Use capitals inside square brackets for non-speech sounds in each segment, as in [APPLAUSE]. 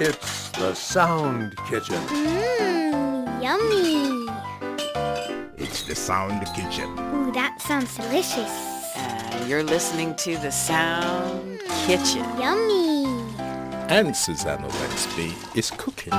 It's the Sound Kitchen. Mmm, yummy. It's the Sound Kitchen. Ooh, that sounds delicious. Uh, you're listening to the Sound Kitchen. Yummy. And Susan Owensby is cooking.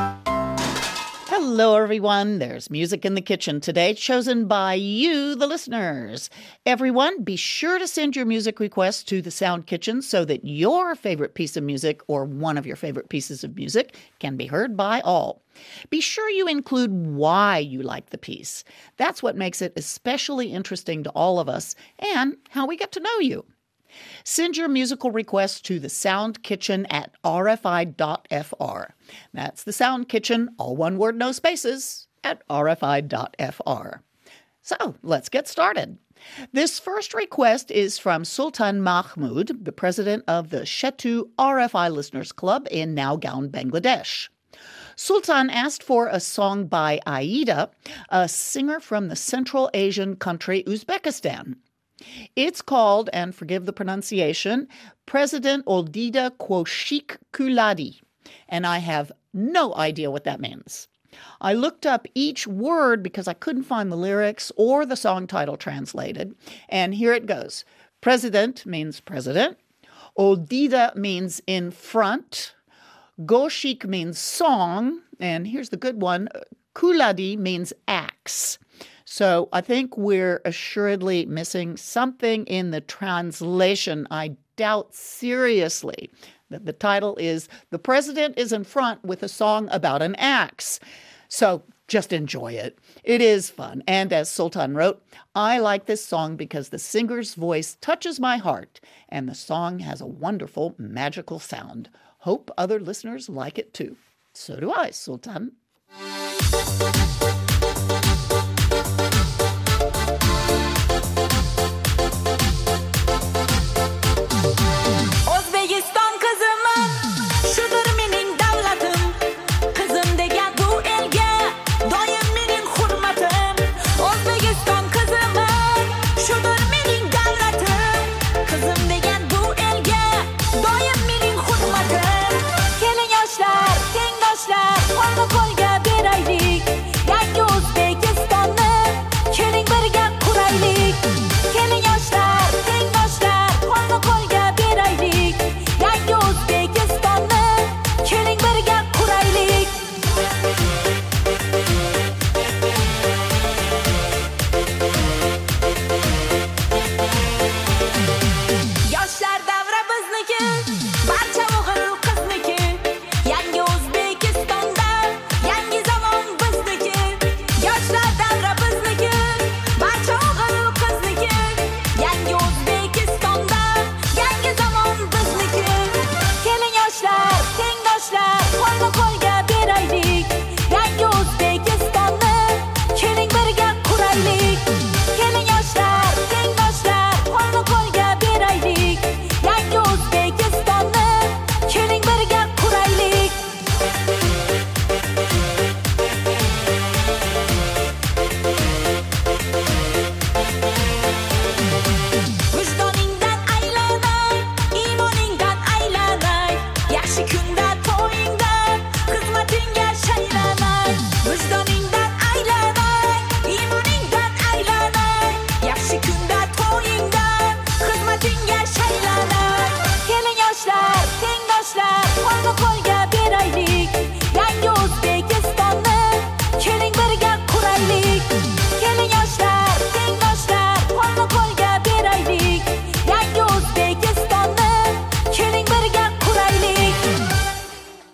Hello, everyone. There's music in the kitchen today, chosen by you, the listeners. Everyone, be sure to send your music requests to the Sound Kitchen so that your favorite piece of music or one of your favorite pieces of music can be heard by all. Be sure you include why you like the piece. That's what makes it especially interesting to all of us and how we get to know you. Send your musical requests to the Sound Kitchen at rfi.fr. That's the Sound Kitchen, all one word, no spaces, at rfi.fr. So let's get started. This first request is from Sultan Mahmud, the president of the Shetu RFI Listeners Club in Naogaon, Bangladesh. Sultan asked for a song by Aida, a singer from the Central Asian country Uzbekistan. It's called, and forgive the pronunciation, President Oldida Quoshik Kuladi, and I have no idea what that means. I looked up each word because I couldn't find the lyrics or the song title translated, and here it goes. President means president. Oldida means in front. Goshik means song, and here's the good one. Kuladi means axe. So I think we're assuredly missing something in the translation. I doubt seriously that the title is The President is in Front with a Song About an Axe. So just enjoy it. It is fun. And as Sultan wrote, I like this song because the singer's voice touches my heart and the song has a wonderful, magical sound. Hope other listeners like it too. So do I, Sultan.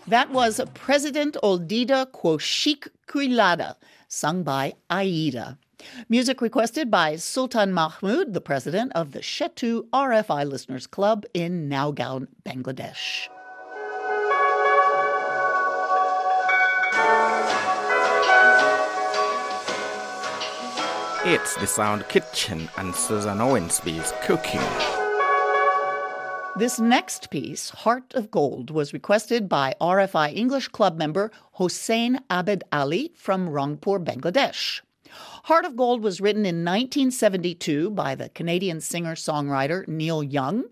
That was President Oldida Quoshik Kuilada, sung by Aida. Music requested by Sultan Mahmud, the president of the Shetu RFI Listeners Club in Naogaon, Bangladesh. It's the Sound Kitchen and Susan Owensby's cooking. This next piece, Heart of Gold, was requested by RFI English Club member Hossen Abed Ali from Rangpur, Bangladesh. Heart of Gold was written in 1972 by the Canadian singer songwriter Neil Young.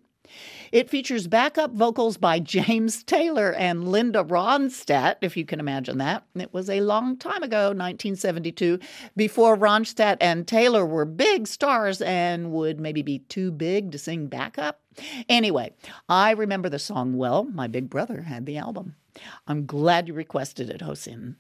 It features backup vocals by [LAUGHS] James Taylor and Linda Ronstadt, if you can imagine that. It was a long time ago, 1972, before Ronstadt and Taylor were big stars and would maybe be too big to sing backup. Anyway, I remember the song well. My big brother had the album. I'm glad you requested it, Hossen.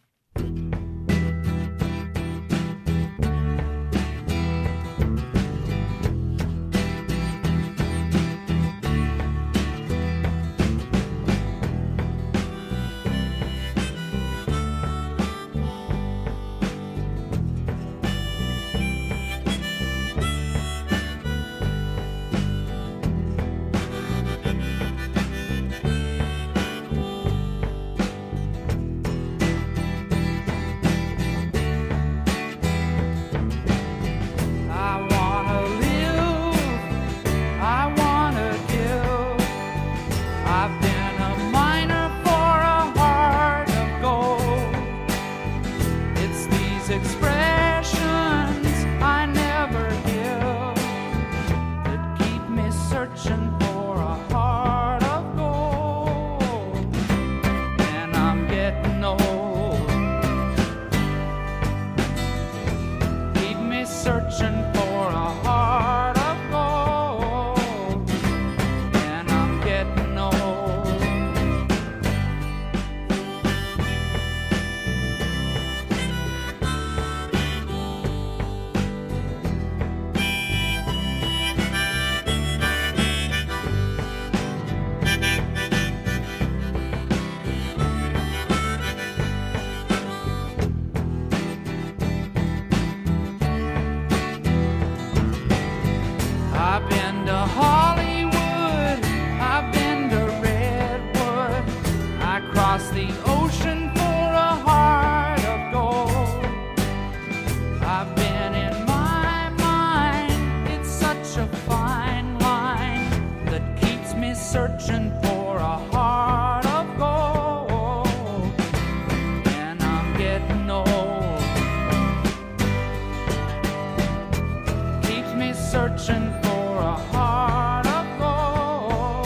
Searching for a heart of gold.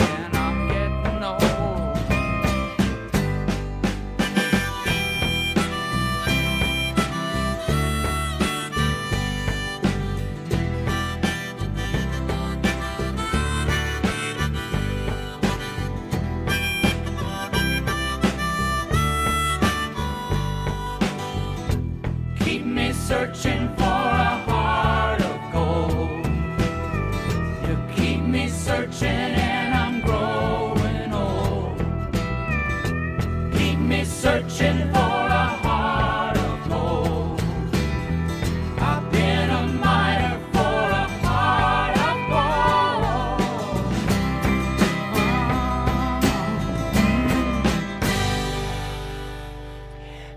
And I'm getting old. Keep me searching for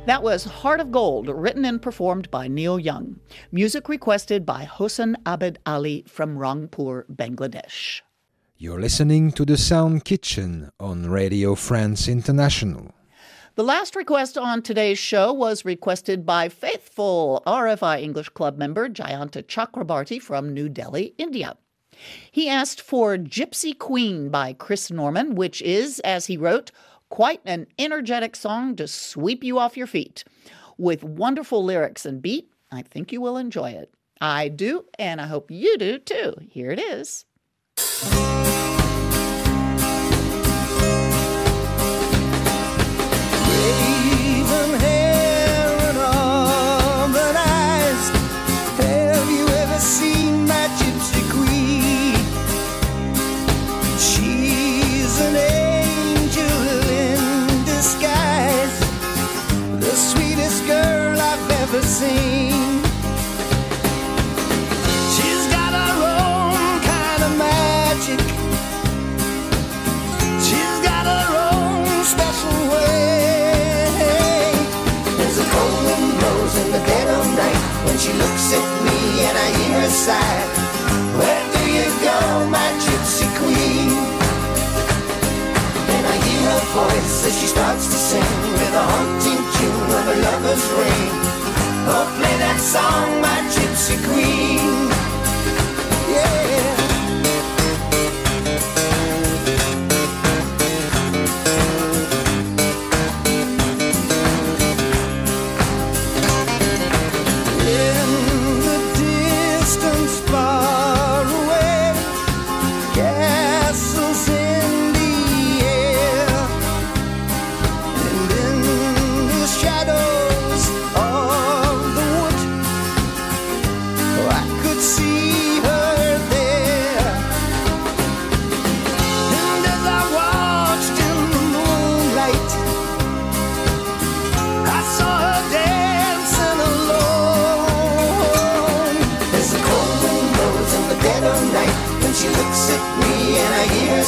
That was Heart of Gold, written and performed by Neil Young. Music requested by Hossen Abed Ali from Rangpur, Bangladesh. You're listening to the Sound Kitchen on Radio France International. The last request on today's show was requested by faithful RFI English Club member Jayanta Chakrabarty from New Delhi, India. He asked for Gypsy Queen by Chris Norman, which is, as he wrote, quite an energetic song to sweep you off your feet. With wonderful lyrics and beat, I think you will enjoy it. I do, and I hope you do too. Here it is. She looks at me and I hear her sigh. Where do you go, my gypsy queen? Then I hear her voice as she starts to sing with a haunting tune of a lover's ring. Oh, play that song, my gypsy queen.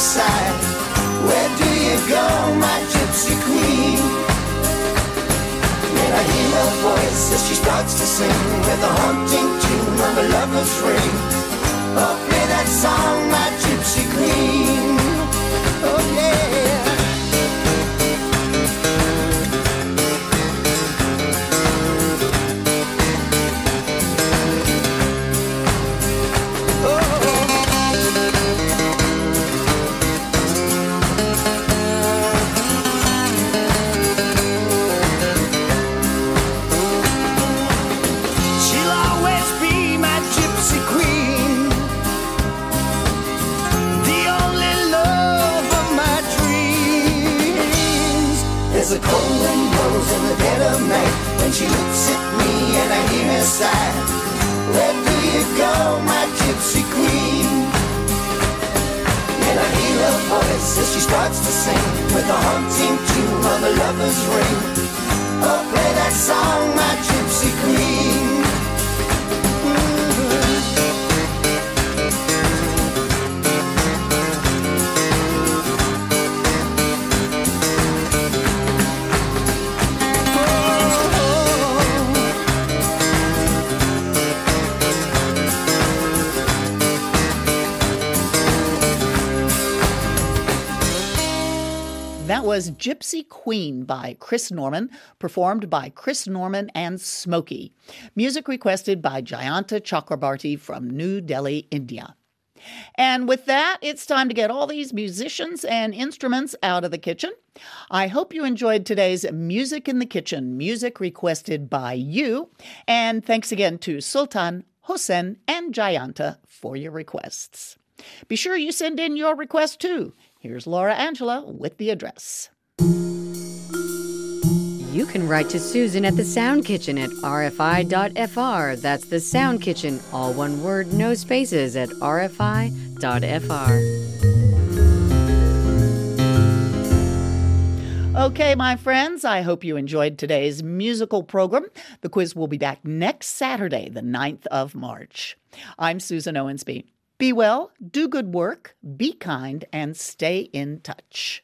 Sigh. Where do you go, my gypsy queen? Then I hear her voice as she starts to sing with a haunting tune of a lover's ring. Oh, play that song, my gypsy queen. Where do you go, my gypsy queen? And I hear voice as she starts to sing with a haunting tune of a lover's ring. Oh, play that song, my gypsy queen. Was Gypsy Queen by Chris Norman, performed by Chris Norman and Smokie. Music requested by Jayanta Chakrabarty from New Delhi, India. And with that, it's time to get all these musicians and instruments out of the kitchen. I hope you enjoyed today's Music in the Kitchen, music requested by you. And thanks again to Sultan, Hossen, and Jayanta for your requests. Be sure you send in your request too. Here's Laura Angela with the address. You can write to Susan at the Sound Kitchen at rfi.fr. That's the Sound Kitchen, all one word, no spaces, at rfi.fr. Okay, my friends, I hope you enjoyed today's musical program. The quiz will be back next Saturday, the 9th of March. I'm Susan Owensby. Be well, do good work, be kind, and stay in touch.